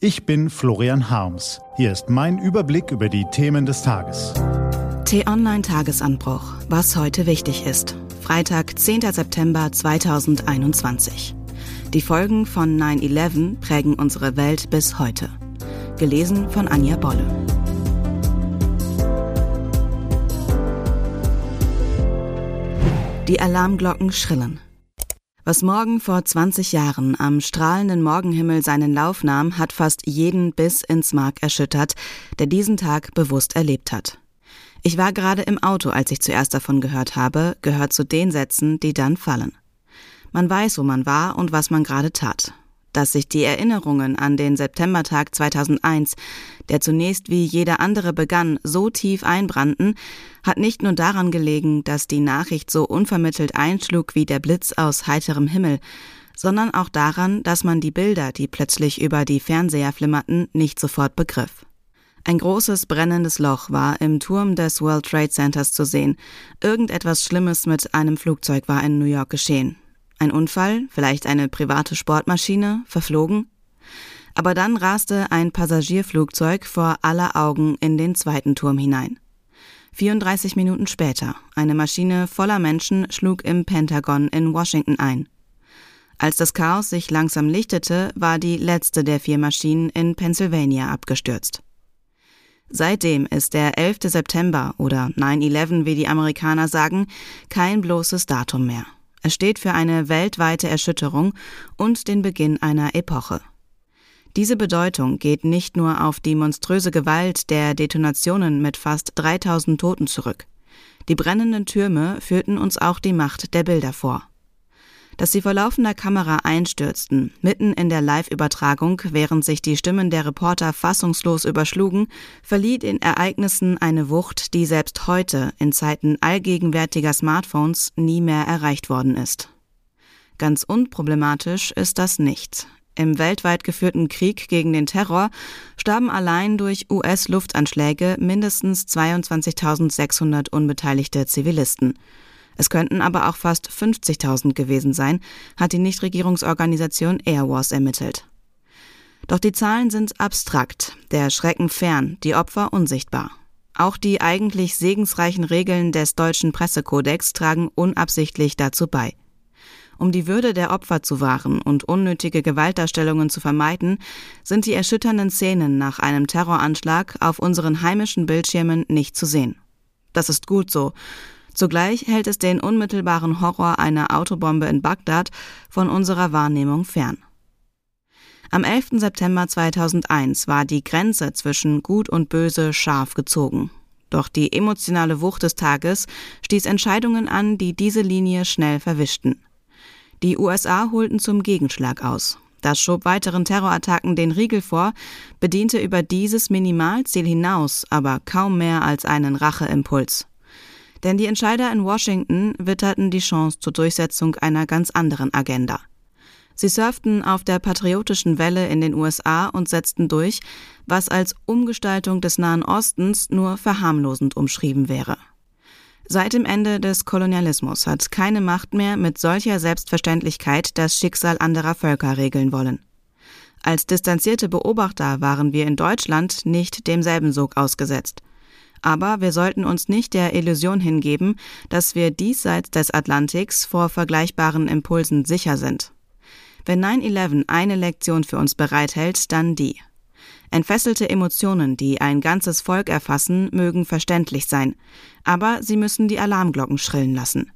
Ich bin Florian Harms. Hier ist mein Überblick über die Themen des Tages. T-Online Tagesanbruch. Was heute wichtig ist. Freitag, 10. September 2021. Die Folgen von 9-11 prägen unsere Welt bis heute. Gelesen von Anja Bolle. Die Alarmglocken schrillen. Was morgen vor 20 Jahren am strahlenden Morgenhimmel seinen Lauf nahm, hat fast jeden bis ins Mark erschüttert, der diesen Tag bewusst erlebt hat. Ich war gerade im Auto, als ich zuerst davon gehört habe, gehört zu den Sätzen, die dann fallen. Man weiß, wo man war und was man gerade tat dass sich die Erinnerungen an den Septembertag 2001, der zunächst wie jeder andere begann, so tief einbrannten, hat nicht nur daran gelegen, dass die Nachricht so unvermittelt einschlug wie der Blitz aus heiterem Himmel, sondern auch daran, dass man die Bilder, die plötzlich über die Fernseher flimmerten, nicht sofort begriff. Ein großes brennendes Loch war im Turm des World Trade Centers zu sehen. Irgendetwas Schlimmes mit einem Flugzeug war in New York geschehen. Ein Unfall, vielleicht eine private Sportmaschine, verflogen? Aber dann raste ein Passagierflugzeug vor aller Augen in den zweiten Turm hinein. 34 Minuten später, eine Maschine voller Menschen schlug im Pentagon in Washington ein. Als das Chaos sich langsam lichtete, war die letzte der vier Maschinen in Pennsylvania abgestürzt. Seitdem ist der 11. September oder 9-11, wie die Amerikaner sagen, kein bloßes Datum mehr. Es steht für eine weltweite Erschütterung und den Beginn einer Epoche. Diese Bedeutung geht nicht nur auf die monströse Gewalt der Detonationen mit fast 3000 Toten zurück. Die brennenden Türme führten uns auch die Macht der Bilder vor dass sie vor laufender Kamera einstürzten, mitten in der Live-Übertragung, während sich die Stimmen der Reporter fassungslos überschlugen, verlieh den Ereignissen eine Wucht, die selbst heute, in Zeiten allgegenwärtiger Smartphones, nie mehr erreicht worden ist. Ganz unproblematisch ist das nicht. Im weltweit geführten Krieg gegen den Terror starben allein durch US-Luftanschläge mindestens 22.600 unbeteiligte Zivilisten. Es könnten aber auch fast 50.000 gewesen sein, hat die Nichtregierungsorganisation Airwars ermittelt. Doch die Zahlen sind abstrakt, der Schrecken fern, die Opfer unsichtbar. Auch die eigentlich segensreichen Regeln des deutschen Pressekodex tragen unabsichtlich dazu bei. Um die Würde der Opfer zu wahren und unnötige Gewaltdarstellungen zu vermeiden, sind die erschütternden Szenen nach einem Terroranschlag auf unseren heimischen Bildschirmen nicht zu sehen. Das ist gut so, Zugleich hält es den unmittelbaren Horror einer Autobombe in Bagdad von unserer Wahrnehmung fern. Am 11. September 2001 war die Grenze zwischen Gut und Böse scharf gezogen. Doch die emotionale Wucht des Tages stieß Entscheidungen an, die diese Linie schnell verwischten. Die USA holten zum Gegenschlag aus. Das schob weiteren Terrorattacken den Riegel vor, bediente über dieses Minimalziel hinaus aber kaum mehr als einen Racheimpuls. Denn die Entscheider in Washington witterten die Chance zur Durchsetzung einer ganz anderen Agenda. Sie surften auf der patriotischen Welle in den USA und setzten durch, was als Umgestaltung des Nahen Ostens nur verharmlosend umschrieben wäre. Seit dem Ende des Kolonialismus hat keine Macht mehr mit solcher Selbstverständlichkeit das Schicksal anderer Völker regeln wollen. Als distanzierte Beobachter waren wir in Deutschland nicht demselben Sog ausgesetzt. Aber wir sollten uns nicht der Illusion hingeben, dass wir diesseits des Atlantiks vor vergleichbaren Impulsen sicher sind. Wenn 9-11 eine Lektion für uns bereithält, dann die. Entfesselte Emotionen, die ein ganzes Volk erfassen, mögen verständlich sein, aber sie müssen die Alarmglocken schrillen lassen.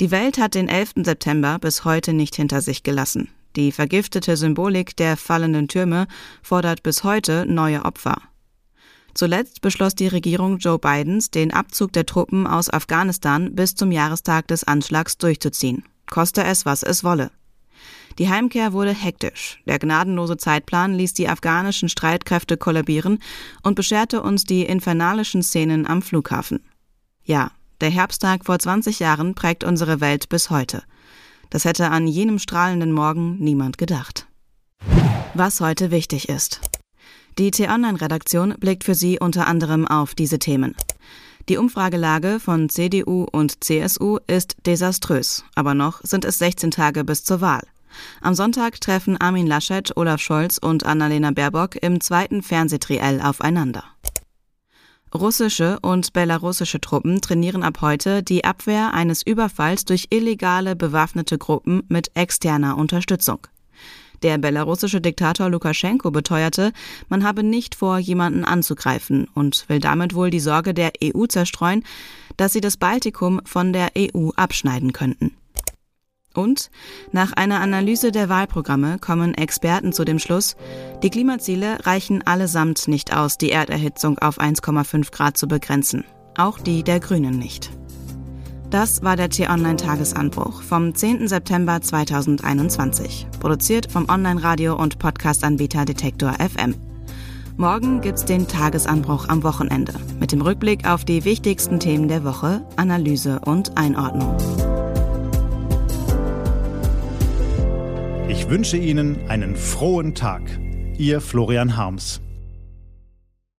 Die Welt hat den 11. September bis heute nicht hinter sich gelassen. Die vergiftete Symbolik der fallenden Türme fordert bis heute neue Opfer. Zuletzt beschloss die Regierung Joe Bidens, den Abzug der Truppen aus Afghanistan bis zum Jahrestag des Anschlags durchzuziehen, koste es, was es wolle. Die Heimkehr wurde hektisch. Der gnadenlose Zeitplan ließ die afghanischen Streitkräfte kollabieren und bescherte uns die infernalischen Szenen am Flughafen. Ja, der Herbsttag vor 20 Jahren prägt unsere Welt bis heute. Das hätte an jenem strahlenden Morgen niemand gedacht. Was heute wichtig ist. Die T-Online-Redaktion blickt für Sie unter anderem auf diese Themen. Die Umfragelage von CDU und CSU ist desaströs, aber noch sind es 16 Tage bis zur Wahl. Am Sonntag treffen Armin Laschet, Olaf Scholz und Annalena Baerbock im zweiten Fernsehtriell aufeinander. Russische und belarussische Truppen trainieren ab heute die Abwehr eines Überfalls durch illegale bewaffnete Gruppen mit externer Unterstützung. Der belarussische Diktator Lukaschenko beteuerte, man habe nicht vor, jemanden anzugreifen und will damit wohl die Sorge der EU zerstreuen, dass sie das Baltikum von der EU abschneiden könnten. Und nach einer Analyse der Wahlprogramme kommen Experten zu dem Schluss, die Klimaziele reichen allesamt nicht aus, die Erderhitzung auf 1,5 Grad zu begrenzen. Auch die der Grünen nicht. Das war der T-Online-Tagesanbruch vom 10. September 2021, produziert vom Online-Radio- und Podcast-Anbieter Detektor FM. Morgen gibt's den Tagesanbruch am Wochenende mit dem Rückblick auf die wichtigsten Themen der Woche, Analyse und Einordnung. Ich wünsche Ihnen einen frohen Tag. Ihr Florian Harms.